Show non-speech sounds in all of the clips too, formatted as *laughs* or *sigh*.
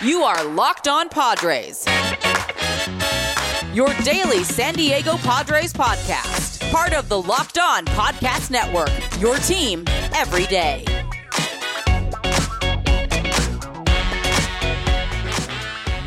You are Locked On Padres. Your daily San Diego Padres podcast. Part of the Locked On Podcast Network. Your team every day.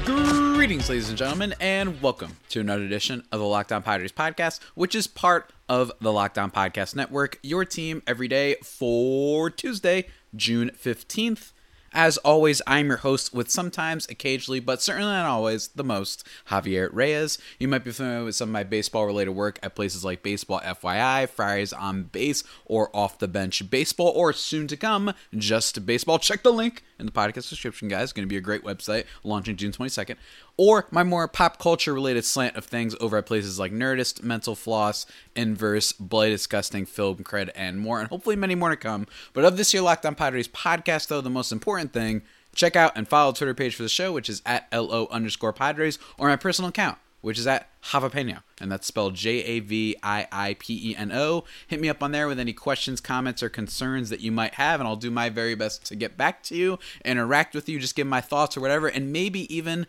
Greetings, ladies and gentlemen, and welcome to another edition of the Locked On Padres podcast, which is part of the Locked On Podcast Network, your team every day for Tuesday, June 15th. As always, I'm your host with sometimes, occasionally, but certainly not always, the most, Javier Reyes. You might be familiar with some of my baseball related work at places like Baseball FYI, Friars on Base, or Off the Bench Baseball, or soon to come, Just Baseball. Check the link in the podcast description, guys. It's going to be a great website launching June 22nd. Or my more pop culture related slant of things over at places like Nerdist, Mental Floss, Inverse, Bloody Disgusting, Film Cred, and more, and hopefully many more to come. But of this year Locked On Padres podcast, though, the most important thing, check out and follow Twitter page for the show, which is at LO underscore Padres, or my personal account, which is at Javapeno, and that's spelled J A V I I P E N O. Hit me up on there with any questions, comments, or concerns that you might have, and I'll do my very best to get back to you, interact with you, just give my thoughts or whatever, and maybe even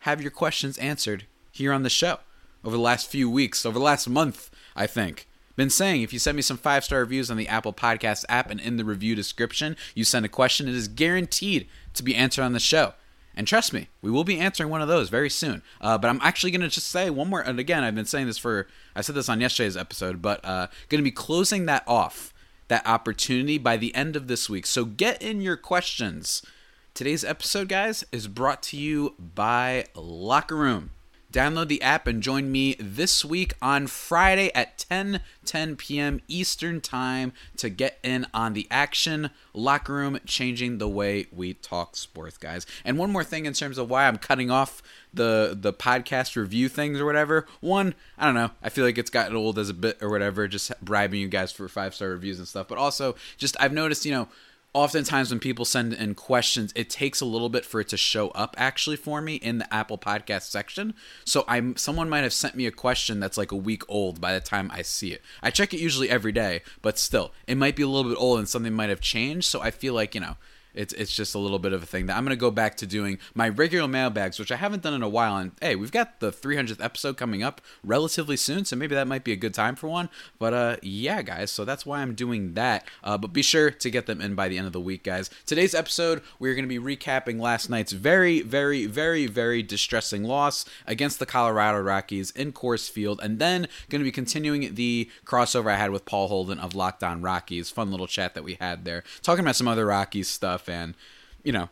have your questions answered here on the show over the last few weeks, over the last month, I think. Been saying if you send me some five star reviews on the Apple Podcast app and in the review description, you send a question, it is guaranteed to be answered on the show. And trust me, we will be answering one of those very soon. Uh, but I'm actually going to just say one more. And again, I've been saying this for, I said this on yesterday's episode, but uh, going to be closing that off, that opportunity by the end of this week. So get in your questions. Today's episode, guys, is brought to you by Locker Room. Download the app and join me this week on Friday at 10 10 p.m. Eastern Time to get in on the action. Locker Room changing the way we talk sports, guys. And one more thing in terms of why I'm cutting off the the podcast review things or whatever. One, I don't know. I feel like it's gotten old as a bit or whatever, just bribing you guys for five star reviews and stuff. But also, just I've noticed, you know oftentimes when people send in questions it takes a little bit for it to show up actually for me in the apple podcast section. So i'm someone might have sent me a question that's like a week old by the time i see it. I check it usually every day but still it might be a little bit old and something might have changed. So i feel like you know it's it's just a little bit of a thing that I'm going to go back to doing my regular mailbags, which I haven't done in a while. And hey, we've got the 300th episode coming up relatively soon, so maybe that might be a good time for one. But uh, yeah, guys, so that's why I'm doing that. Uh, but be sure to get them in by the end of the week, guys. Today's episode, we're going to be recapping last night's very, very, very, very distressing loss against the Colorado Rockies in Coors Field, and then going to be continuing the crossover I had with Paul Holden of Locked On Rockies. Fun little chat that we had there, talking about some other Rockies stuff and you know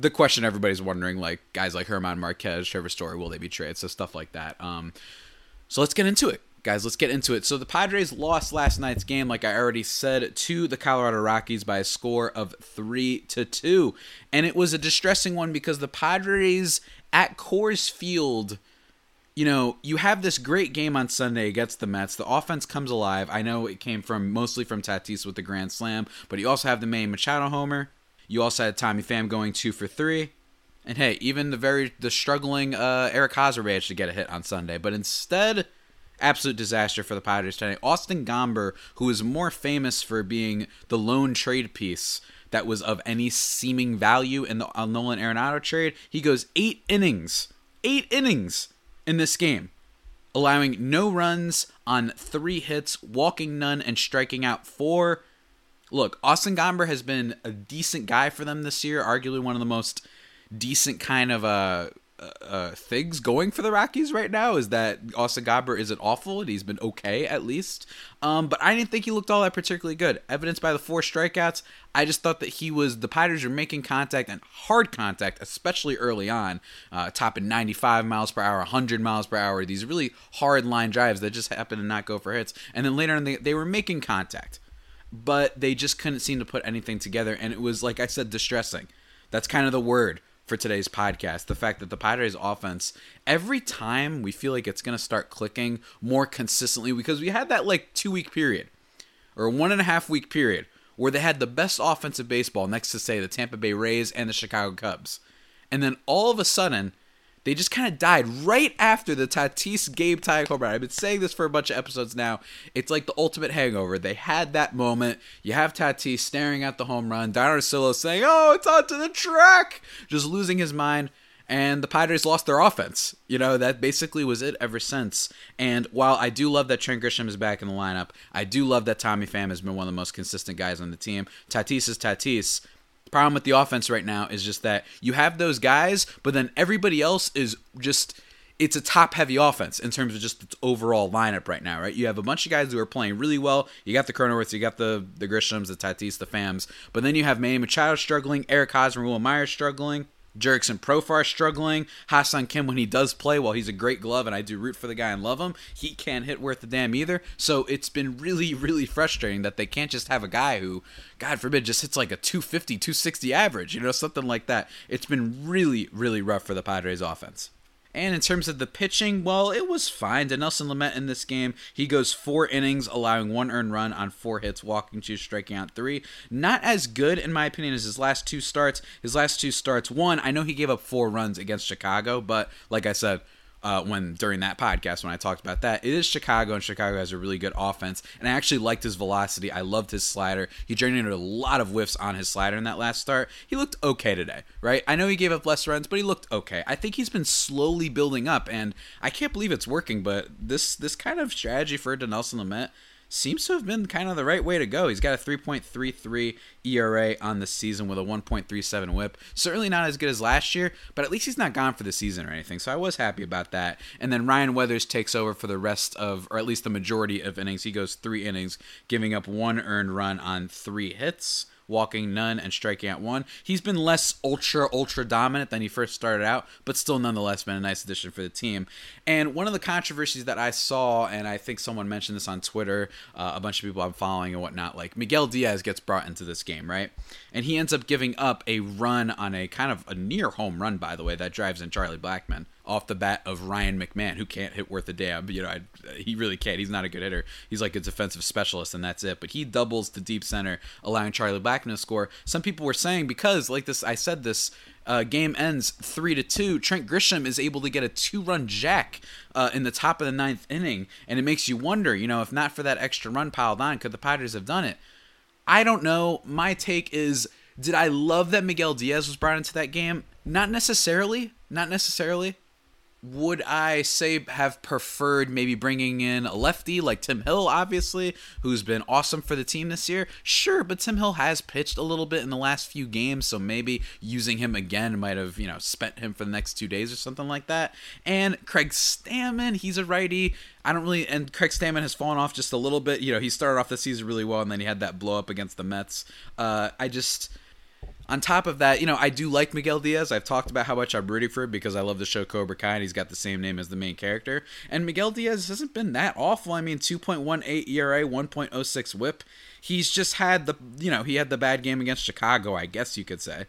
the question everybody's wondering like guys like Germán Marquez, Trevor Story, will they be traded? So stuff like that. Um, so let's get into it, guys. Let's get into it. So the Padres lost last night's game, like I already said, to the Colorado Rockies by a score of three to two, and it was a distressing one because the Padres at Coors Field you know, you have this great game on Sunday against the Mets. The offense comes alive. I know it came from mostly from Tatis with the grand slam, but you also have the Manny Machado homer. You also had Tommy Pham going two for three. And hey, even the very the struggling uh, Eric managed to get a hit on Sunday, but instead, absolute disaster for the Padres today. Austin Gomber, who is more famous for being the lone trade piece that was of any seeming value in the uh, Nolan Arenado trade, he goes eight innings, eight innings in this game, allowing no runs on three hits, walking none, and striking out four look, Austin Gomber has been a decent guy for them this year, arguably one of the most decent kind of uh, uh, uh, things going for the Rockies right now is that Austin Gomber isn't awful and he's been okay at least. Um, but I didn't think he looked all that particularly good. Evidenced by the four strikeouts, I just thought that he was the Padres were making contact and hard contact, especially early on, uh, topping 95 miles per hour, 100 miles per hour. These really hard line drives that just happen to not go for hits. And then later on, they, they were making contact but they just couldn't seem to put anything together. And it was, like I said, distressing. That's kind of the word for today's podcast. The fact that the Padres offense, every time we feel like it's going to start clicking more consistently, because we had that like two week period or one and a half week period where they had the best offensive baseball next to, say, the Tampa Bay Rays and the Chicago Cubs. And then all of a sudden, they just kind of died right after the Tatis Gabe tie home run. I've been saying this for a bunch of episodes now. It's like the ultimate hangover. They had that moment. You have Tatis staring at the home run. Don Orsillo saying, "Oh, it's onto the track," just losing his mind. And the Padres lost their offense. You know, that basically was it ever since. And while I do love that Trent Grisham is back in the lineup, I do love that Tommy Pham has been one of the most consistent guys on the team. Tatis is Tatis problem with the offense right now is just that you have those guys, but then everybody else is just it's a top heavy offense in terms of just its overall lineup right now, right? You have a bunch of guys who are playing really well. You got the Cronenworths, you got the the Grishams, the Tatis, the Phams, but then you have Manny Machado struggling, Eric Hosmer, Wil Myers struggling. Jurickson Profar struggling. Ha-Seong Kim, when he does play, while he's a great glove and I do root for the guy and love him, he can't hit worth a damn either. So it's been really, really frustrating that they can't just have a guy who, God forbid, just hits like a 250, 260 average, you know, something like that. It's been really, really rough for the Padres offense. And in terms of the pitching, well, it was fine. Dinelson Lamet in this game, he goes four innings, allowing one earned run on four hits, walking two, striking out three. Not as good, in my opinion, as his last two starts. His last two starts, one, I know he gave up four runs against Chicago, but like I said, uh, when during that podcast when I talked about that. It is Chicago, and Chicago has a really good offense. And I actually liked his velocity. I loved his slider. He generated a lot of whiffs on his slider in that last start. He looked okay today, right? I know he gave up less runs, but he looked okay. I think he's been slowly building up, and I can't believe it's working. But this this kind of strategy for Dinelson Lamet seems to have been kind of the right way to go. He's got a 3.33 ERA on the season with a 1.37 whip. Certainly not as good as last year, but at least he's not gone for the season or anything. So I was happy about that. And then Ryan Weathers takes over for the rest of, or at least the majority of innings. He goes three innings, giving up one earned run on three hits walking none and striking out one. He's been less ultra ultra dominant than he first started out, but still nonetheless been a nice addition for the team. And one of the controversies that I saw, and I think someone mentioned this on Twitter, uh, a bunch of people I'm following and whatnot, like Miguel Diaz gets brought into this game, right? And he ends up giving up a run on a kind of a near home run, by the way, that drives in Charlie Blackmon off the bat of Ryan McMahon, who can't hit worth a damn. You know, I, he really can't. He's not a good hitter. He's like a defensive specialist, and that's it. But he doubles the deep center, allowing Charlie Blackmon to score. Some people were saying because, like this, I said this. Uh, game ends three to two. Trent Grisham is able to get a two-run jack uh, in the top of the ninth inning, and it makes you wonder. You know, if not for that extra run piled on, could the Padres have done it? I don't know. My take is, did I love that Miguel Diaz was brought into that game? Not necessarily. Not necessarily would I say have preferred maybe bringing in a lefty like Tim Hill, obviously, who's been awesome for the team this year? Sure, but Tim Hill has pitched a little bit in the last few games, so maybe using him again might have, you know, spent him for the next two days or something like that. And Craig Stammen, he's a righty. I don't really, and Craig Stammen has fallen off just a little bit. You know, he started off the season really well, and then he had that blow up against the Mets. Uh, I just on top of that, you know, I do like Miguel Diaz. I've talked about how much I'm rooting for him because I love the show Cobra Kai and he's got the same name as the main character. And Miguel Diaz hasn't been that awful. I mean, 2.18 ERA, 1.06 whip. He's just had the, you know, he had the bad game against Chicago, I guess you could say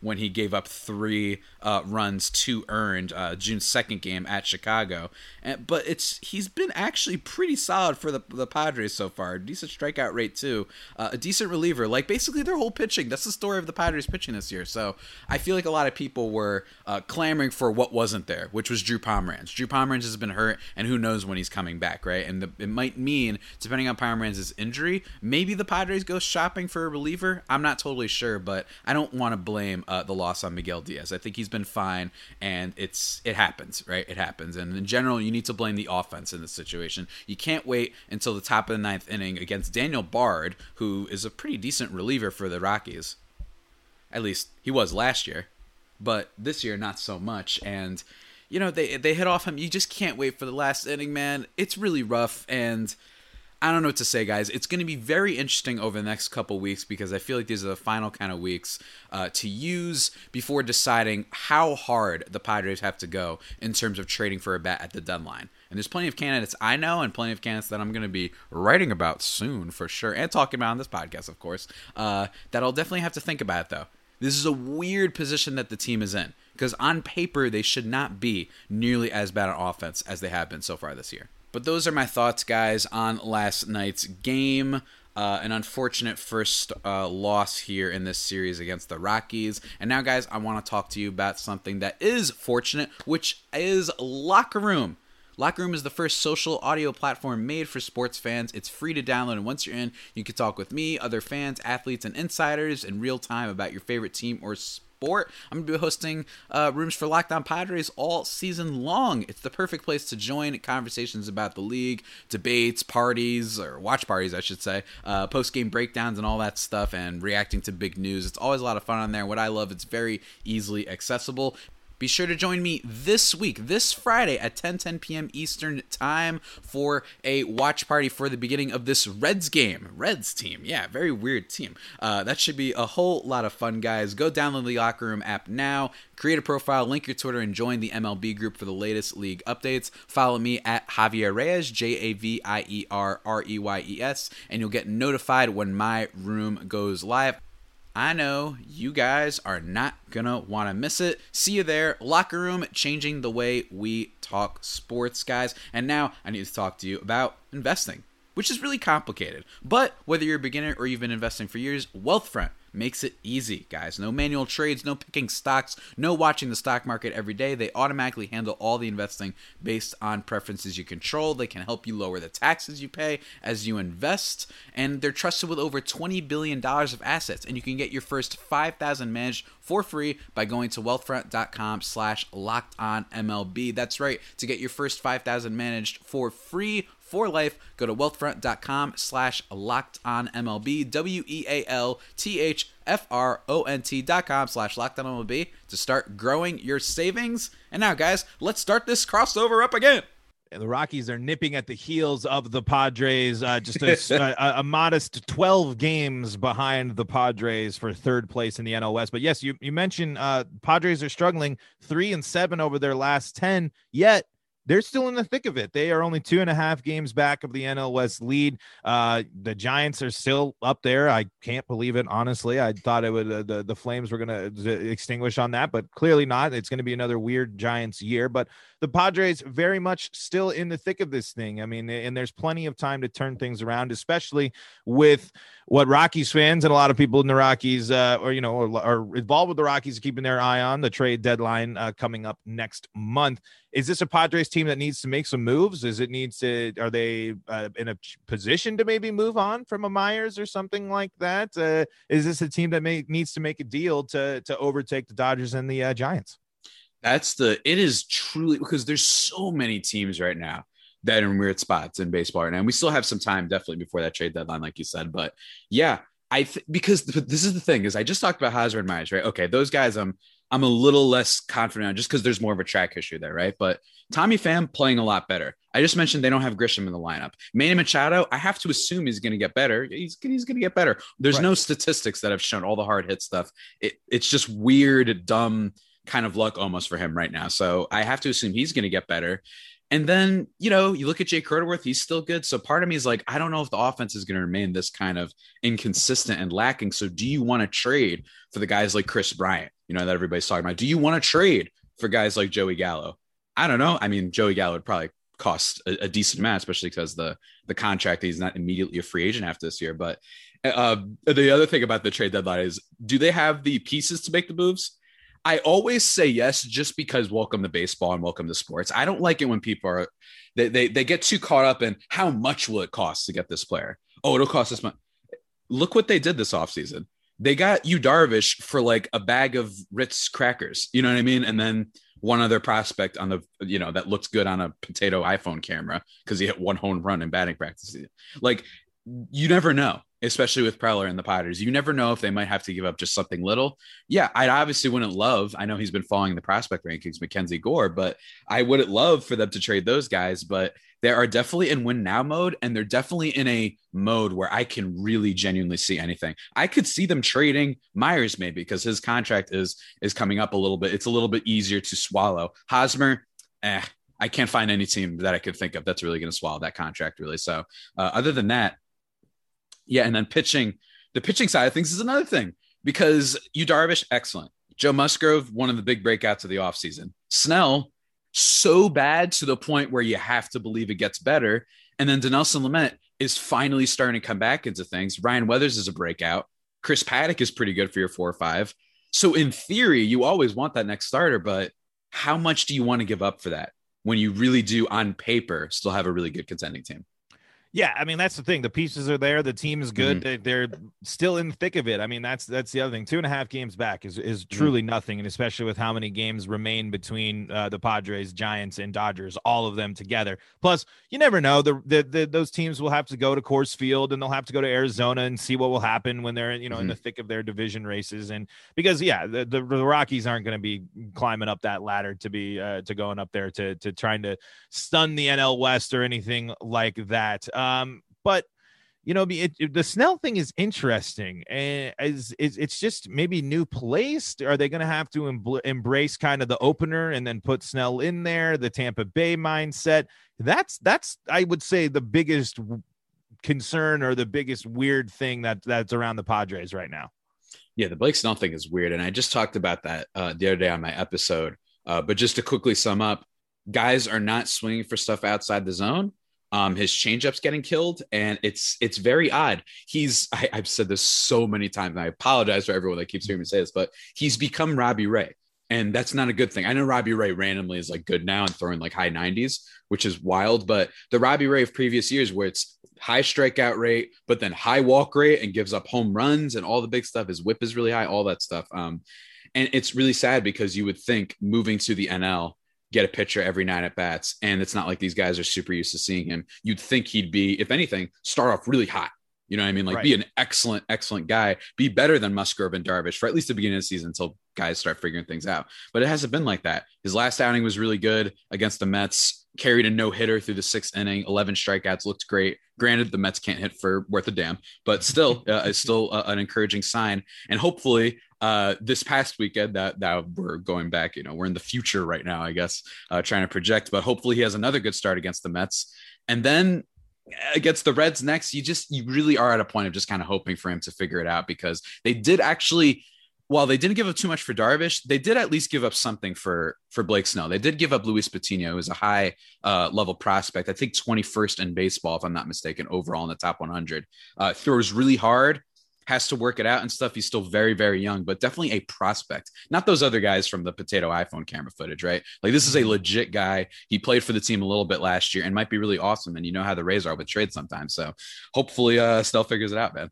when he gave up three uh, runs, two earned, uh, June second game at Chicago. And, but it's he's been actually pretty solid for the the Padres so far. Decent strikeout rate too, uh, a decent reliever. Like basically their whole pitching. That's the story of the Padres pitching this year. So I feel like a lot of people were uh, clamoring for what wasn't there, which was Drew Pomeranz. Drew Pomeranz has been hurt, and who knows when he's coming back, right? And the, it might mean, depending on Pomeranz's injury, maybe the Padres go shopping for a reliever. I'm not totally sure, but I don't want to blame uh, the loss on Miguel Diaz. I think he's been fine, and it's it happens, right? It happens, and in general, you need to blame the offense in this situation. You can't wait until the top of the ninth inning against Daniel Bard, who is a pretty decent reliever for the Rockies. At least he was last year, but this year not so much. And you know they they hit off him. You just can't wait for the last inning, man. It's really rough and I don't know what to say, guys. It's going to be very interesting over the next couple weeks because I feel like these are the final kind of weeks uh, to use before deciding how hard the Padres have to go in terms of trading for a bat at the deadline. And there's plenty of candidates I know and plenty of candidates that I'm going to be writing about soon for sure and talking about on this podcast, of course, uh, that I'll definitely have to think about, though. This is a weird position that the team is in because on paper, they should not be nearly as bad on offense as they have been so far this year. But those are my thoughts, guys, on last night's game. Uh, an unfortunate first uh, loss here in this series against the Rockies. And now, guys, I want to talk to you about something that is fortunate, which is Locker Room. Locker Room is the first social audio platform made for sports fans. It's free to download, and once you're in, you can talk with me, other fans, athletes, and insiders in real time about your favorite team or sport sport. I'm going to be hosting uh, rooms for Locked On Padres all season long. It's the perfect place to join conversations about the league, debates, parties, or watch parties, I should say, uh, post game breakdowns, and all that stuff, and reacting to big news. It's always a lot of fun on there. What I love, it's very easily accessible. Be sure to join me this week, this Friday at 10 10 p.m. Eastern Time for a watch party for the beginning of this Reds game. Reds team. Yeah, very weird team. Uh, that should be a whole lot of fun, guys. Go download the Locker Room app now, create a profile, link your Twitter, and join the MLB group for the latest league updates. Follow me at Javier Reyes, J A V I E R R E Y E S, and you'll get notified when my room goes live. I know you guys are not gonna want to miss it. See you there. Locker room changing the way we talk sports, guys. And now I need to talk to you about investing, which is really complicated. But whether you're a beginner or you've been investing for years, Wealthfront makes it easy, guys. No manual trades, no picking stocks, no watching the stock market every day. They automatically handle all the investing based on preferences you control. They can help you lower the taxes you pay as you invest, and they're trusted with over $20 billion of assets. And you can get your first 5000 managed for free by going to wealthfront.com slash locked on MLB. That's right. To get your first 5000 managed for free for life. Go to wealthfront.com slash locked on MLB, W E A L T H F R O N T dot com slash locked on MLB to start growing your savings. And now, guys, let's start this crossover up again. The Rockies are nipping at the heels of the Padres, uh, just *laughs* a, a, a, modest 12 games behind the Padres for third place in the West. But yes, you, you mentioned uh, Padres are struggling three and seven over their last 10, yet they're still in the thick of it. They are only two and a half games back of the NL West lead. Uh, the Giants are still up there. I can't believe it. Honestly, I thought it would uh, the the Flames were going to extinguish on that, but clearly not. It's going to be another weird Giants year. But the Padres very much still in the thick of this thing. I mean, and there's plenty of time to turn things around, especially with what Rockies fans and a lot of people in the Rockies, uh, or you know, are, are, involved with the Rockies, keeping their eye on the trade deadline uh, coming up next month. Is this a Padres team that needs to make some moves? Is it needs to? Are they uh, in a position to maybe move on from a Myers or something like that? Uh, is this a team that may, needs to make a deal to to overtake the Dodgers and the uh, Giants? That's the. It is truly because there's so many teams right now that are in weird spots in baseball right now. And we still have some time, definitely before that trade deadline, like you said. But yeah, I th- because this is the thing is I just talked about Hosmer and Myers, right? Okay, those guys, I'm I'm a little less confident on just because there's more of a track issue there, right? But Tommy Pham playing a lot better. I just mentioned they don't have Grisham in the lineup. Manny Machado, I have to assume he's going to get better. He's he's going to get better. There's right. no statistics that have shown all the hard hit stuff. It, it's just weird, dumb kind of luck almost for him right now. So I have to assume he's going to get better. And then, you know, you look at Jake Cronenworth, he's still good. So part of me is like, I don't know if the offense is going to remain this kind of inconsistent and lacking. So do you want to trade for the guys like Kris Bryant, you know, that everybody's talking about? Do you want to trade for guys like Joey Gallo? I don't know. I mean, Joey Gallo would probably cost a, a decent amount, especially because the the contract he's not immediately a free agent after this year. But uh, the other thing about the trade deadline is, do they have the pieces to make the moves? I always say yes just because welcome to baseball and welcome to sports. I don't like it when people are they they, they get too caught up in how much will it cost to get this player. Oh, it'll cost this much. Look what they did this offseason. They got you Darvish for like a bag of Ritz crackers. You know what I mean? And then one other prospect on the you know that looks good on a potato iPhone camera because he hit one home run in batting practice. Like you never know especially with Preller and the Padres. You never know if they might have to give up just something little. Yeah, I obviously wouldn't love. I know he's been following the prospect rankings, Mackenzie Gore, but I wouldn't love for them to trade those guys. But they are definitely in win now mode, and they're definitely in a mode where I can really genuinely see anything. I could see them trading Myers maybe because his contract is is coming up a little bit. It's a little bit easier to swallow. Hosmer, eh. I can't find any team that I could think of that's really going to swallow that contract, really. So, uh, other than that, yeah, and then pitching, the pitching side of things is another thing because Yu Darvish, excellent. Joe Musgrove, one of the big breakouts of the offseason. Snell, so bad to the point where you have to believe it gets better. And then Dinelson Lamet, is finally starting to come back into things. Ryan Weathers is a breakout. Chris Paddack is pretty good for your four or five. So in theory, you always want that next starter, but how much do you want to give up for that when you really do on paper still have a really good contending team? Yeah, I mean that's the thing. The pieces are there. The team is good. Mm-hmm. They're still in the thick of it. I mean that's that's the other thing. Two and a half games back is is mm-hmm. truly mm-hmm. nothing, and especially with how many games remain between uh, the Padres, Giants, and Dodgers, all of them together. Plus, you never know. The, the, the those teams will have to go to Coors Field, and they'll have to go to Arizona and see what will happen when they're you know mm-hmm. in the thick of their division races. And because yeah, the the, the Rockies aren't going to be climbing up that ladder to be uh, to going up there to to trying to stun the NL West or anything like that. Um, but you know, it, it, the Snell thing is interesting, and as it's just maybe new placed. Are they going to have to em- embrace kind of the opener and then put Snell in there, the Tampa Bay mindset? That's that's I would say the biggest concern or the biggest weird thing that that's around the Padres right now. Yeah, the Blake Snell thing is weird, and I just talked about that uh, the other day on my episode. Uh, but just to quickly sum up, guys are not swinging for stuff outside the zone um, his changeup's getting killed, and it's it's very odd. He's I, have said this so many times, and I apologize for everyone that keeps hearing me say this, but he's become Robbie Ray, and that's not a good thing. I know Robbie Ray randomly is like good now and throwing like high 90s, which is wild, but the Robbie Ray of previous years, where it's high strikeout rate, but then high walk rate and gives up home runs and all the big stuff. His whip is really high, all that stuff. Um, and it's really sad because you would think moving to the NL get a pitcher every nine at bats. And it's not like these guys are super used to seeing him. You'd think he'd be, if anything, start off really hot. You know what I mean? Like right. be an excellent, excellent guy, be better than Musgrove and Darvish for at least the beginning of the season until guys start figuring things out. But it hasn't been like that. His last outing was really good against the Mets, carried a no hitter through the sixth inning, 11 strikeouts, looked great. Granted, the Mets can't hit for worth a damn, but still, *laughs* uh, it's still uh, an encouraging sign. And hopefully, uh, this past weekend that that we're going back, you know, we're in the future right now, I guess, uh, trying to project. But hopefully, he has another good start against the Mets, and then against the Reds next. You just you really are at a point of just kind of hoping for him to figure it out because they did actually. While they didn't give up too much for Darvish, they did at least give up something for for Blake Snell. They did give up Luis Patino, who's a high uh, level prospect. I think 21st in baseball, if I'm not mistaken, overall in the top 100. Uh, throws really hard, has to work it out and stuff. He's still very, very young, but definitely a prospect. Not those other guys from the potato iPhone camera footage, right? Like this is a mm-hmm. legit guy. He played for the team a little bit last year and might be really awesome. And you know how the Rays are with trades sometimes. So hopefully uh still figures it out, man.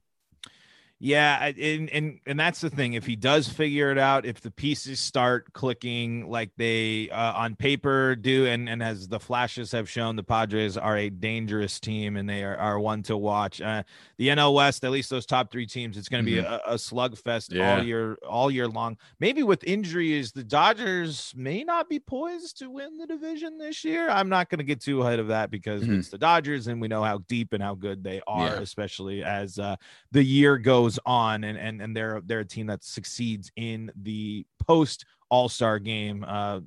Yeah, and and and that's the thing. If he does figure it out, if the pieces start clicking like they uh, on paper do, and and as the flashes have shown, the Padres are a dangerous team and they are, are one to watch. Uh, the NL West, at least those top three teams, it's going to be mm-hmm. a, a, slugfest yeah. all year all year long. Maybe with injuries, the Dodgers may not be poised to win the division this year. I'm not going to get too ahead of that because mm-hmm. it's the Dodgers, and we know how deep and how good they are, yeah. especially as uh, the year goes goes on and and and they're they're a team that succeeds in the post all-star game uh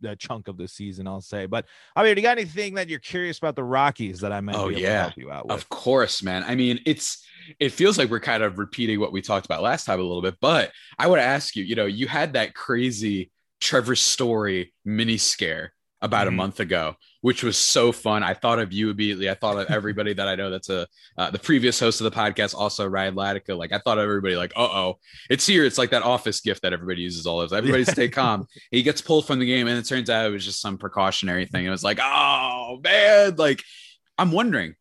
the chunk of the season i'll say but i mean you got anything that you're curious about the rockies that i might oh yeah help you out with? of course man i mean it's it feels like we're kind of repeating what we talked about last time a little bit but i want to ask you you know you had that crazy trevor story mini scare about mm-hmm. a month ago, which was so fun. I thought of you immediately. I thought of everybody that I know that's a uh, the previous host of the podcast, also Ryan Latica. Like I thought of everybody like, uh oh, it's here. It's like that office gift that everybody uses all of. Everybody stay calm. He gets pulled from the game, and it turns out it was just some precautionary thing. It was like, oh man, like I'm wondering.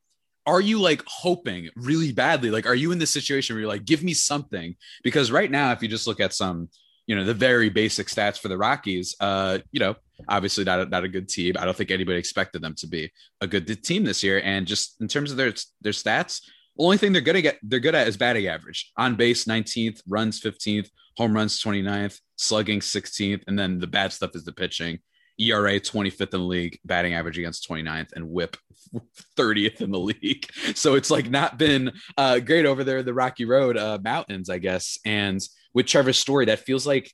Are you like hoping really badly? Like, are you in this situation where you're like, give me something? Because right now, if you just look at some you know the very basic stats for the Rockies. Uh, you know, obviously not a, not a good team. I don't think anybody expected them to be a good team this year. And just in terms of their their stats, the only thing they're good at they're good at is batting average. On base 19th, runs 15th, home runs 29th, slugging 16th, and then the bad stuff is the pitching. ERA 25th in the league, batting average against 29th, and whip *laughs* 30th in the league. *laughs* So it's like not been uh, great over there, the Rocky Road uh, Mountains, I guess. And with Trevor's story, that feels like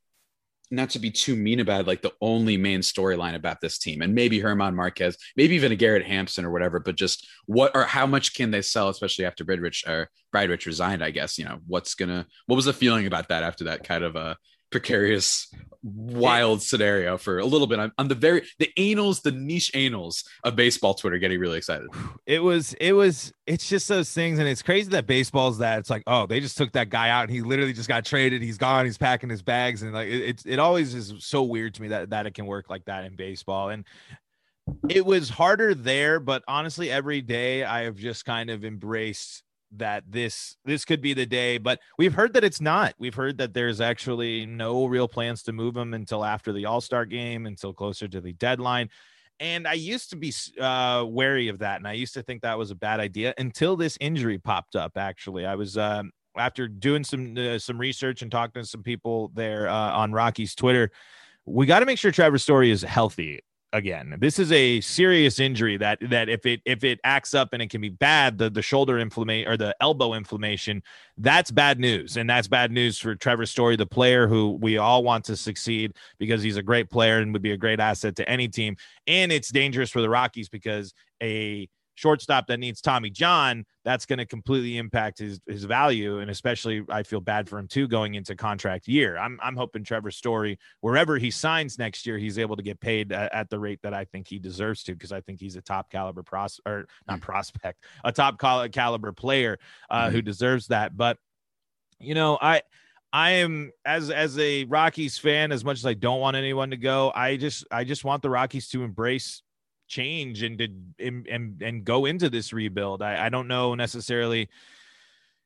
not to be too mean about it, like the only main storyline about this team, and maybe Germán Marquez, maybe even a Garrett Hampson or whatever. But just what or how much can they sell, especially after Bridich or Bridich resigned? I guess you know what's gonna. What was the feeling about that after that kind of a precarious wild scenario for a little bit. I'm on the very the anals, the niche anals of baseball Twitter getting really excited. *sighs* It was it was it's just those things, and it's crazy that baseball's that it's like, oh, they just took that guy out and he literally just got traded. He's gone, he's packing his bags, and like it, it, it always is so weird to me that that it can work like that in baseball. And it was harder there, but honestly, every day I have just kind of embraced that this this could be the day but we've heard that it's not. We've heard that there's actually no real plans to move him until after the all-star game until closer to the deadline. And i used to be uh, wary of that and i used to think that was a bad idea until this injury popped up actually. I was um, after doing some uh, some research and talking to some people there uh, on Rockies twitter we got to make sure trevor story is healthy again. This is a serious injury that that if it if it acts up and it can be bad, the the shoulder inflammation or the elbow inflammation, that's bad news. And that's bad news for Trevor Story, the player who we all want to succeed because he's a great player and would be a great asset to any team. And it's dangerous for the Rockies because a shortstop that needs Tommy John, that's going to completely impact his his value. And especially, I feel bad for him too going into contract year. I'm I'm hoping Trevor Story, wherever he signs next year, he's able to get paid at, at the rate that I think he deserves to, because I think he's a top caliber pros or not mm-hmm. prospect, a top caliber player uh, mm-hmm. who deserves that. But you know, I. I am as as a Rockies fan as much as I don't want anyone to go I just I just want the Rockies to embrace change and to and and, and go into this rebuild. I, I don't know necessarily.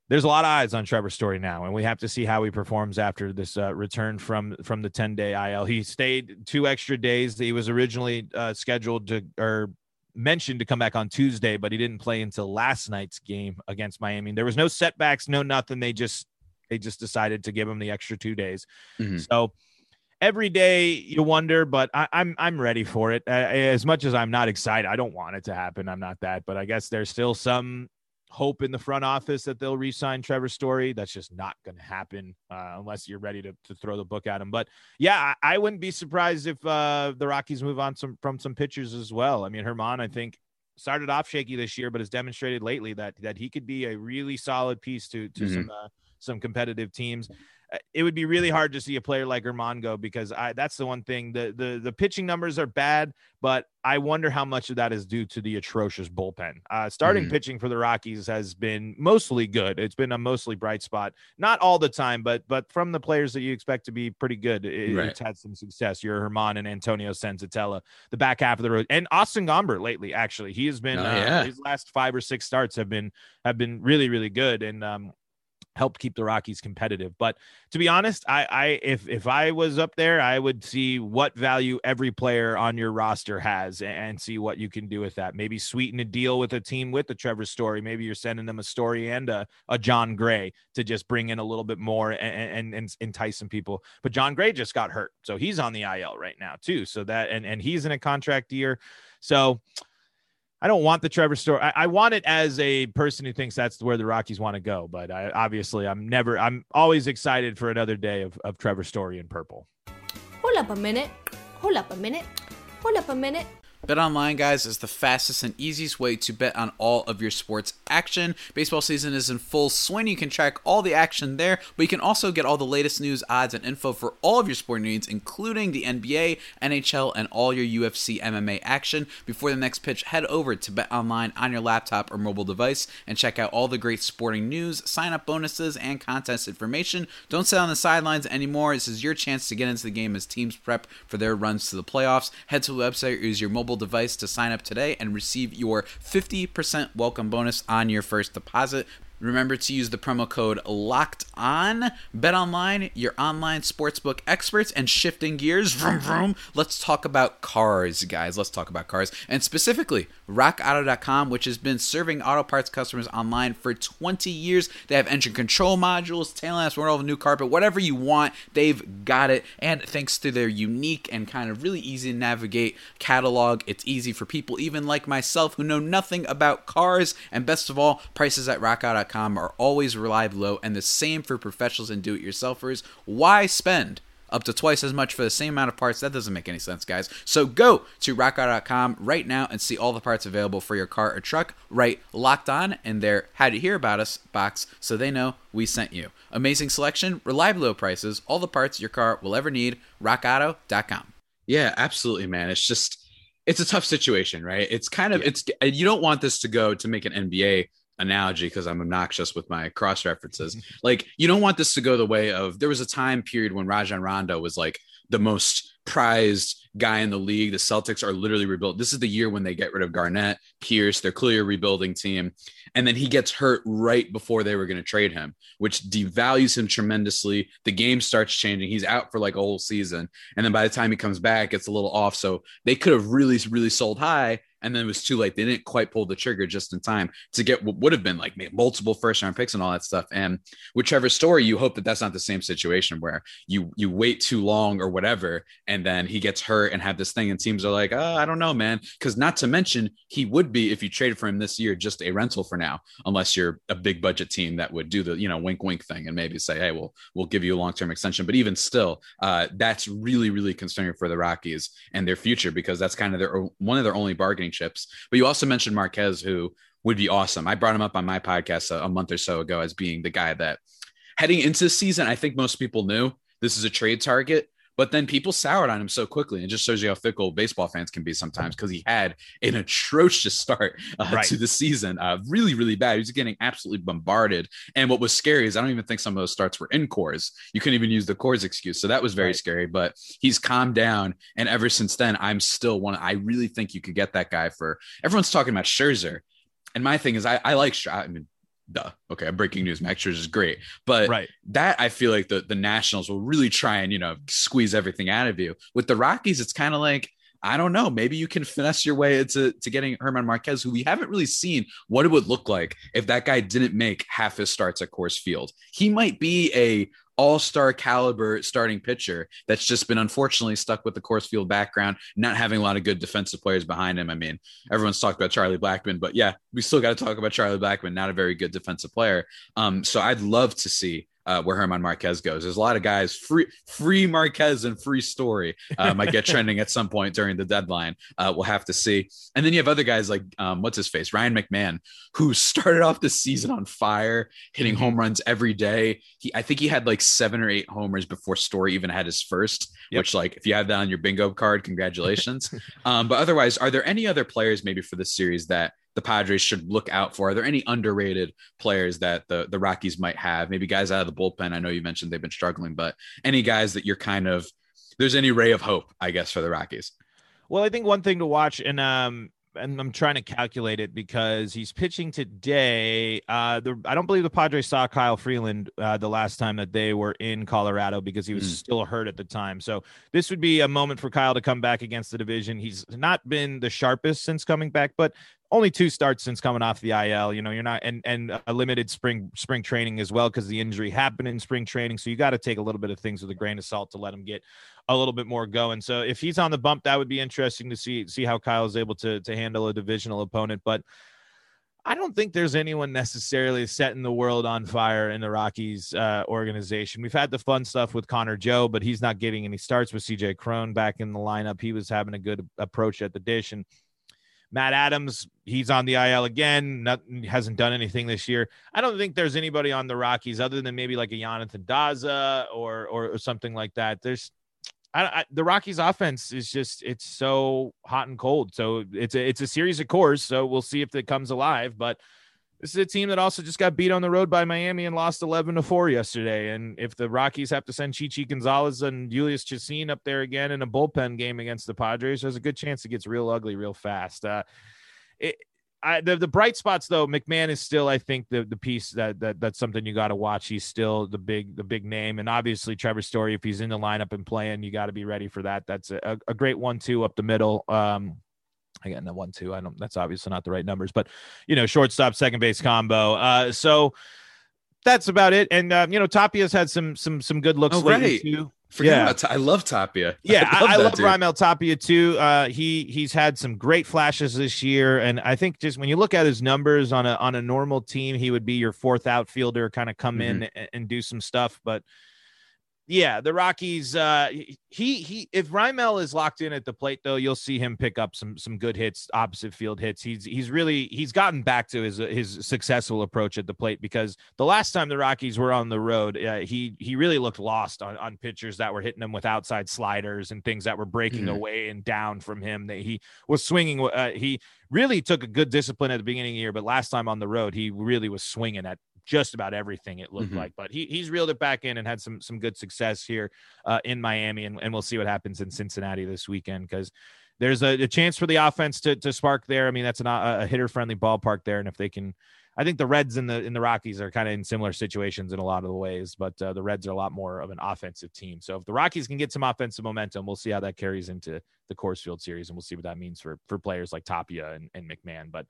There's a lot of eyes on Trevor Story now, and we have to see how he performs after this uh, return from from the 10 day IL. He stayed two extra days. He was originally uh, scheduled to or mentioned to come back on Tuesday, but he didn't play until last night's game against Miami. There was no setbacks, no nothing. They just they just decided to give him the extra two days. Mm-hmm. So every day you wonder, but I, am I'm, I'm ready for it. Uh, as much as I'm not excited, I don't want it to happen. I'm not that, but I guess there's still some hope in the front office that they'll re-sign Trevor Story. That's just not going to happen uh, unless you're ready to, to throw the book at him. But yeah, I, I wouldn't be surprised if uh, the Rockies move on some from some pitchers as well. I mean, Germán, I think started off shaky this year, but has demonstrated lately that that he could be a really solid piece to to mm-hmm. some uh, some competitive teams. Uh, it would be really hard to see a player like Germán go because I that's the one thing the the the pitching numbers are bad, but I wonder how much of that is due to the atrocious bullpen. Uh, starting mm. pitching for the Rockies has been mostly good. It's been a mostly bright spot, not all the time, but but from the players that you expect to be pretty good, it, right. it's had some success. Your Germán and Antonio Senzatela, the back half of the road, and Austin Gomber lately. Actually, he has been oh, uh, yeah. his last five or six starts have been have been really really good, and um, helped keep the Rockies competitive. But to be honest, I, I if if I was up there, I would see what value every player on your roster has and see what you can do with that. Maybe sweeten a deal with a team with a Trevor Story. Maybe you're sending them a story and a, a Jon Gray to just bring in a little bit more and, and, and entice some people. But Jon Gray just got hurt, so he's on the IL right now too. So that and and he's in a contract year, so. I don't want the Trevor story. I, I, want it as a person who thinks that's where the Rockies want to go. But I, obviously, I'm never. I'm always excited for another day of, of Trevor Story in purple. Hold up a minute. Hold up a minute. Hold up a minute. BetOnline, guys, is the fastest and easiest way to bet on all of your sports action. Baseball season is in full swing. You can track all the action there, but you can also get all the latest news, odds, and info for all of your sport needs, including the NBA, NHL, and all your UFC MMA action. Before the next pitch, head over to BetOnline on your laptop or mobile device and check out all the great sporting news, sign up bonuses, and contest information. Don't sit on the sidelines anymore. This is your chance to get into the game as teams prep for their runs to the playoffs. Head to the website or use your mobile mobile device to sign up today and receive your 50% welcome bonus on your first deposit. Remember to use the promo code LOCKED ON. Bet online, your online sportsbook experts, and shifting gears. Vroom, vroom. Let's talk about cars, guys. Let's talk about cars. And specifically, RockAuto.com, which has been serving auto parts customers online for 20 years. They have engine control modules, tail lamps, of new carpet, whatever you want, they've got it. And thanks to their unique and kind of really easy to navigate catalog, it's easy for people even like myself who know nothing about cars. And best of all, prices at RockAuto.com are always reliably low, and the same for professionals and do it yourselfers. Why spend up to twice as much for the same amount of parts. That doesn't make any sense, guys. So go to rockauto.com right now and see all the parts available for your car or truck. Write locked on in their How to Hear About Us box so they know we sent you. Amazing selection, reliable low prices, all the parts your car will ever need. RockAuto.com. Yeah, absolutely, man. It's just it's a tough situation, right? It's kind of yeah. it's you don't want this to go to make an NBA analogy because I'm obnoxious with my cross references. *laughs* like you don't want this to go the way of there was a time period when Rajon Rondo was like the most prized guy in the league. The Celtics are literally rebuilt. This is the year when they get rid of Garnett, Pierce. They're clearly a rebuilding team. And then he gets hurt right before they were going to trade him, which devalues him tremendously. The game starts changing. He's out for like a whole season. And then by the time he comes back, it's a little off. So they could have really, really sold high and then it was too late. They didn't quite pull the trigger just in time to get what would have been like multiple first round picks and all that stuff. And whichever story, you hope that that's not the same situation where you you wait too long or whatever, and then he gets hurt and have this thing, and teams are like, oh, I don't know, man, because not to mention he would be if you traded for him this year just a rental for now, unless you're a big budget team that would do the you know wink wink thing and maybe say, hey, we'll we'll give you a long term extension. But even still, uh, that's really really concerning for the Rockies and their future because that's kind of their one of their only bargaining chips. But you also mentioned Marquez, who would be awesome. I brought him up on my podcast a, a month or so ago as being the guy that heading into the season, I think most people knew this is a trade target. But then people soured on him so quickly. And just shows you how fickle baseball fans can be sometimes because he had an atrocious start uh, right. to the season. Uh, really, really bad. He was getting absolutely bombarded. And what was scary is I don't even think some of those starts were in Coors. You couldn't even use the Coors excuse. So that was very right. scary. But he's calmed down. And ever since then, I'm still one. I really think you could get that guy for everyone's talking about Scherzer. And my thing is, I, I like, I mean, duh. Okay, breaking news. Max Scherzer is great, but right. that I feel like the the Nationals will really try and you know squeeze everything out of you. With the Rockies, it's kind of like I don't know. Maybe you can finesse your way into to getting Germán Marquez, who we haven't really seen what it would look like if that guy didn't make half his starts at Coors Field. He might be a all-star caliber starting pitcher that's just been unfortunately stuck with the Coors Field background, not having a lot of good defensive players behind him. I mean, everyone's talked about Charlie Blackmon, but yeah, we still got to talk about Charlie Blackmon, not a very good defensive player. Um, so I'd love to see uh, where Germán Marquez goes. There's a lot of guys free free Marquez and free story uh, might get *laughs* trending at some point during the deadline. Uh, we'll have to see. And then you have other guys like um, what's his face Ryan McMahon, who *laughs* started off the season on fire, hitting mm-hmm. home runs every day. He I think he had like seven or eight homers before Story even had his first. Yep. Which like if you have that on your bingo card, congratulations. *laughs* um, but otherwise, are there any other players maybe for this series that the Padres should look out for? Are there any underrated players that the, the Rockies might have? Maybe guys out of the bullpen. I know you mentioned they've been struggling, but any guys that you're kind of there's any ray of hope, I guess, for the Rockies. Well, I think one thing to watch, and um, and I'm trying to calculate it because he's pitching today. Uh, the I don't believe the Padres saw Kyle Freeland uh, the last time that they were in Colorado because he was mm. still hurt at the time. So this would be a moment for Kyle to come back against the division. He's not been the sharpest since coming back, but only two starts since coming off the IL. You know, you're not and and a limited spring spring training as well because the injury happened in spring training. So you got to take a little bit of things with a grain of salt to let him get a little bit more going. So if he's on the bump, that would be interesting to see see how Kyle is able to to handle a divisional opponent. But I don't think there's anyone necessarily setting the world on fire in the Rockies uh, organization. We've had the fun stuff with Connor Joe, but he's not getting any starts with CJ Cron back in the lineup. He was having a good approach at the dish and Matt Adams, he's on the IL again. Nothing hasn't done anything this year. I don't think there's anybody on the Rockies other than maybe like a Jonathan Daza or, or, or something like that. There's I, I, the Rockies offense is just it's so hot and cold. So it's a it's a series of Coors. So we'll see if it comes alive. But this is a team that also just got beat on the road by Miami and lost 11 to 4 yesterday. And if the Rockies have to send Chichi Gonzalez and Jhoulys Chacin up there again in a bullpen game against the Padres, there's a good chance it gets real ugly real fast. Uh, it, I, the, the bright spots though, McMahon is still, I think, the the piece that that that's something you got to watch. He's still the big the big name, and obviously Trevor Story, if he's in the lineup and playing, you got to be ready for that. That's a, a great one two up the middle. Um, again the one two i don't that's obviously not the right numbers but you know shortstop second base combo uh so that's about it and uh, you know tapia's had some some some good looks oh, lately right. too Forget yeah, about, I love Tapia. *laughs* Yeah, I love, I, I love Raimel Tapia too. Uh, he he's had some great flashes this year, and I think just when you look at his numbers on a on a normal team, he would be your fourth outfielder, kind of come mm-hmm. in and, and, do some stuff. But Yeah, the Rockies. Uh, he he. If Raimel is locked in at the plate, though, you'll see him pick up some some good hits, opposite field hits. He's he's really he's gotten back to his his successful approach at the plate because the last time the Rockies were on the road, uh, he he really looked lost on on pitchers that were hitting him with outside sliders and things that were breaking mm-hmm. away and down from him. That he was swinging. Uh, he really took a good discipline at the beginning of the year, but last time on the road, he really was swinging at just about everything it looked mm-hmm. like. But he he's reeled it back in and had some some good success here uh, in Miami, and, and we'll see what happens in Cincinnati this weekend because there's a, a, chance for the offense to to spark there. I mean, that's an, a hitter friendly ballpark there, and if they can. I think the Reds and the in the Rockies are kind of in similar situations in a lot of the ways, but uh, the Reds are a lot more of an offensive team. So if the Rockies can get some offensive momentum, we'll see how that carries into the Coors Field series, and we'll see what that means for for players like Tapia and, and McMahon. But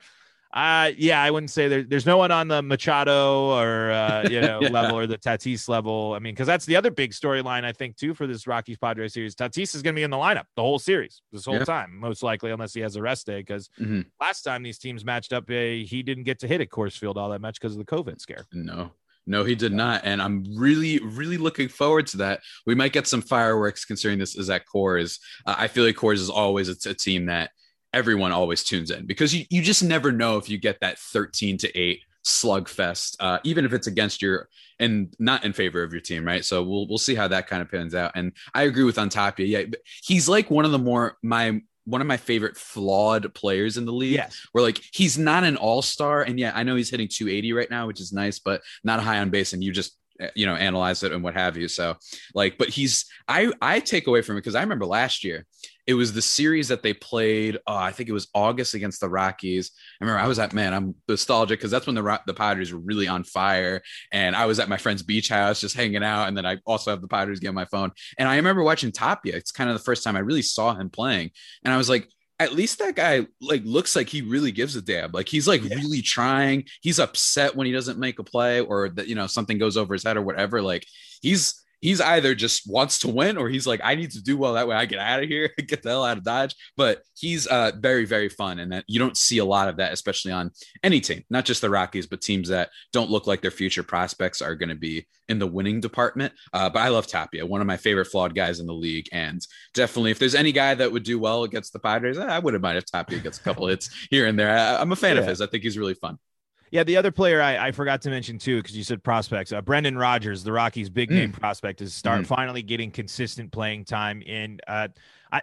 uh, yeah, I wouldn't say there, there's no one on the Machado or uh, *laughs* you know yeah. level or the Tatis level. I mean, because that's the other big storyline I think too for this Rockies Padres series. Tatis is going to be in the lineup the whole series, this whole yeah. time, most likely, unless he has a rest day. Because mm-hmm. last time these teams matched up, uh, he didn't get to hit at Coors Field all that much because of the COVID scare. No, no, he did not. And I'm really, really looking forward to that. We might get some fireworks considering this is at Coors. Uh, I feel like Coors is always a, a team that everyone always tunes in because you, you just never know if you get that 13 to 8 slugfest, uh, even if it's against your and not in favor of your team, right? So we'll we'll see how that kind of pans out. And I agree with on Tapia. Yeah, he's like one of the more my one of my favorite flawed players in the league. Yes. Where like he's not an all-star. And yeah, I know he's hitting 280 right now, which is nice, but not high on base. And you just Eh, you know analyze it and what have you so like but he's i i take away from it because i remember last year it was the series that they played oh, i think it was august against the rockies i remember i was at man i'm nostalgic because that's when the the padres were really on fire and i was at my friend's beach house just hanging out and then i also have the padres game on my phone and i remember watching tapia it's kind of the first time i really saw him playing and i was like at least that guy like looks like he really gives a damn. Like he's like yeah. really trying. He's upset when he doesn't make a play or that you know something goes over his head or whatever. Like he's he's either just wants to win or he's like, I need to do well that way. I get out of here, *laughs* get the hell out of Dodge. But he's uh, very, very fun. And that you don't see a lot of that, especially on any team, not just the Rockies, but teams that don't look like their future prospects are going to be in the winning department. Uh, but I love Tapia, one of my favorite flawed guys in the league. And definitely, if there's any guy that would do well against the Padres, I wouldn't mind if Tapia gets a couple hits here and there. I, am a fan yeah. of his. I think he's really fun. Yeah, the other player I, I forgot to mention too, because you said prospects. Uh, Brendan Rodgers, the Rockies' big name mm. prospect, is start mm. finally getting consistent playing time. In uh, I,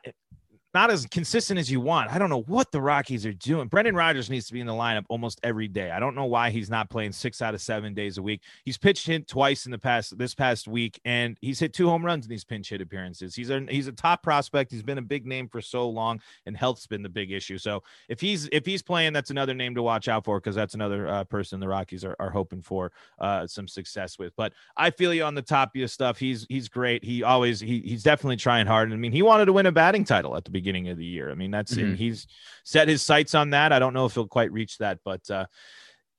not as consistent as you want. I don't know what the Rockies are doing. Brendan Rodgers needs to be in the lineup almost every day. I don't know why he's not playing six out of seven days a week. He's pitched hit twice in the past this past week, and he's hit two home runs in these pinch hit appearances. He's a he's a top prospect. He's been a big name for so long, and health's been the big issue. So if he's if he's playing, that's another name to watch out for because that's another uh, person the Rockies are, are hoping for uh, some success with. But I feel you on the Tapia stuff. He's he's great. He always he he's definitely trying hard. And I mean, he wanted to win a batting title at the beginning of the year. I mean, that's mm-hmm. he's set his sights on that. I don't know if he'll quite reach that, but uh,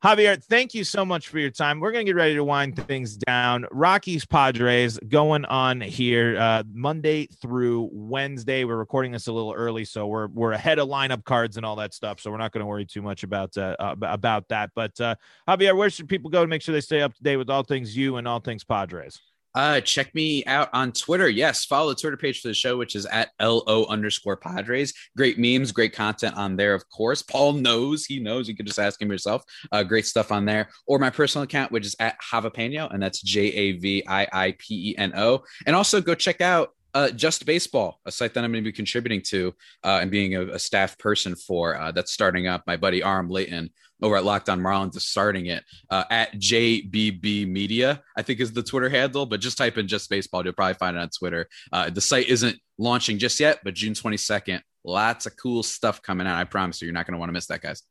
Javier, thank you so much for your time. We're going to get ready to wind things down. Rockies Padres going on here uh, Monday through Wednesday. We're recording this a little early, so we're we're ahead of lineup cards and all that stuff. So we're not going to worry too much about uh, about that. But uh, Javier, where should people go to make sure they stay up to date with all things you and all things Padres? Uh, check me out on Twitter. Yes, follow the Twitter page for the show, which is at LO underscore Padres. Great memes, great content on there, of course. Paul knows, he knows. You can just ask him yourself. Uh, great stuff on there. Or my personal account, which is at Javapeno, and that's J A V I I P E N O. And also go check out uh, Just Baseball, a site that I'm going to be contributing to uh, and being a, a staff person for. Uh, that's starting up. My buddy Aram Leighton over at Locked On Marlins is starting it uh, at JBB Media, I think is the Twitter handle. But just type in Just Baseball, you'll probably find it on Twitter. Uh, the site isn't launching just yet, but June 22nd, lots of cool stuff coming out. I promise you, you're not going to want to miss that, guys.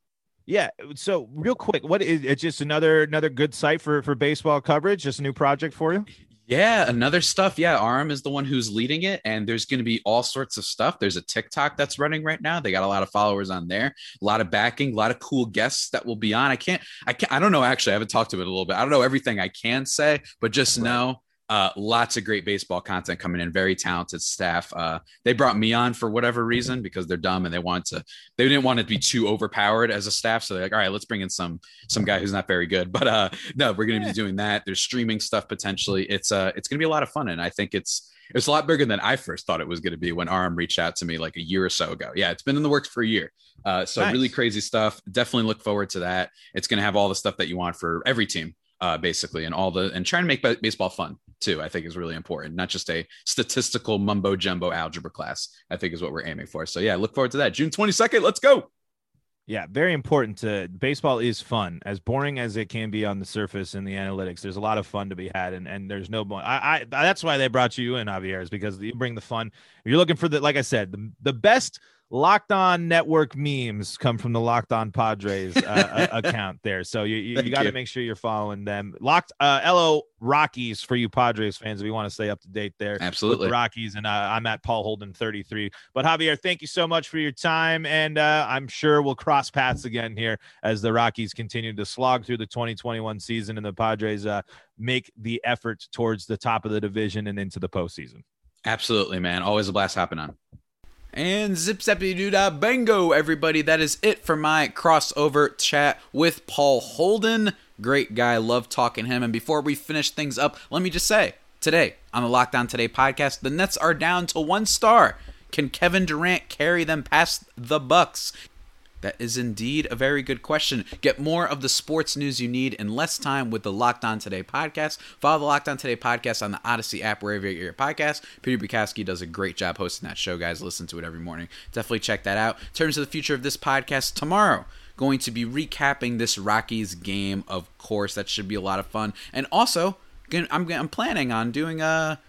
Yeah. So real quick, what is it? Just another another good site for for baseball coverage? Just a new project for you? Yeah, another stuff. Yeah, Aram is the one who's leading it, and there's going to be all sorts of stuff. There's a TikTok that's running right now. They got a lot of followers on there, a lot of backing, a lot of cool guests that will be on. I can't, I can't, I don't know. Actually, I haven't talked to it a little bit. I don't know everything I can say, but just right. know Uh, lots of great baseball content coming in. Very talented staff. Uh, they brought me on for whatever reason because they're dumb and they want to. They didn't want it to be too overpowered as a staff, so they're like, all right, let's bring in some some guy who's not very good. But uh, no, we're going to be doing that. There's streaming stuff potentially. It's uh, it's going to be a lot of fun, and I think it's it's a lot bigger than I first thought it was going to be when Aram reached out to me like a year or so ago. Yeah, it's been in the works for a year. Uh, so nice. really crazy stuff. Definitely look forward to that. It's going to have all the stuff that you want for every team uh, basically, and all the and trying to make baseball fun too. I think is really important, not just a statistical mumbo jumbo algebra class. I think is what we're aiming for. So yeah, look forward to that. June twenty second. Let's go. Yeah, very important to baseball is fun. As boring as it can be on the surface in the analytics, there's a lot of fun to be had, and and there's no. I, I that's why they brought you in, Javier, is because you bring the fun. You're looking for the, like I said, the the best Locked On Network memes come from the Locked On Padres uh, *laughs* account there. So you, you, you got to make sure you're following them. Locked uh, LO Rockies for you Padres fans if you want to stay up to date there. Absolutely. Rockies. And uh, I'm at Paul Holden 33. But Javier, thank you so much for your time. And uh, I'm sure we'll cross paths again here as the Rockies continue to slog through the 2021 season and the Padres uh, make the effort towards the top of the division and into the postseason. Absolutely, man. Always a blast hopping on. And zip zappy doo da bango, everybody. That is it for my crossover chat with Paul Holden. Great guy, love talking him. And before we finish things up, let me just say today on the Locked On Today podcast, the Nets are down to one star. Can Kevin Durant carry them past the Bucks? That is indeed a very good question. Get more of the sports news you need in less time with the Locked On Today podcast. Follow the Locked On Today podcast on the Audacy app, wherever you get your podcast. Peter Bukowski does a great job hosting that show, guys. Listen to it every morning. Definitely check that out. In terms of the future of this podcast, tomorrow, going to be recapping this Rockies game, of course. That should be a lot of fun. And also, I'm, I'm planning on doing a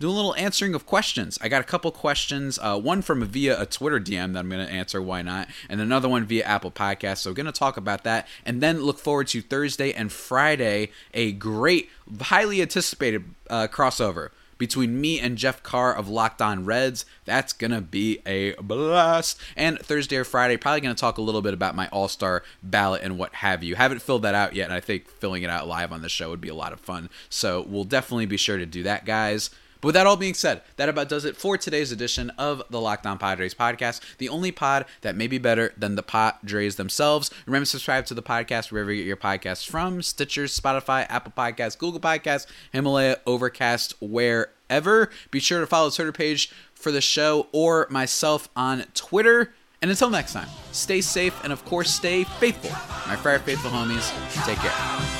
do a little answering of questions. I got a couple questions, uh, one from via a Twitter DM that I'm going to answer, why not, and another one via Apple Podcast. So, we're going to talk about that, and then look forward to Thursday and Friday, a great, highly anticipated uh, crossover between me and Jeff Carr of Locked On Reds. That's going to be a blast. And Thursday or Friday, probably going to talk a little bit about my All Star ballot and what have you. Haven't filled that out yet, and I think filling it out live on the show would be a lot of fun. So we'll definitely be sure to do that, guys. But with that all being said, that about does it for today's edition of the Locked On Padres podcast, the only pod that may be better than the Padres themselves. Remember to subscribe to the podcast wherever you get your podcasts from Stitcher, Spotify, Apple Podcasts, Google Podcasts, Himalaya, Overcast, wherever. Be sure to follow the Twitter page for the show or myself on Twitter. And until next time, stay safe and of course stay faithful. My Friar Faithful homies, take care.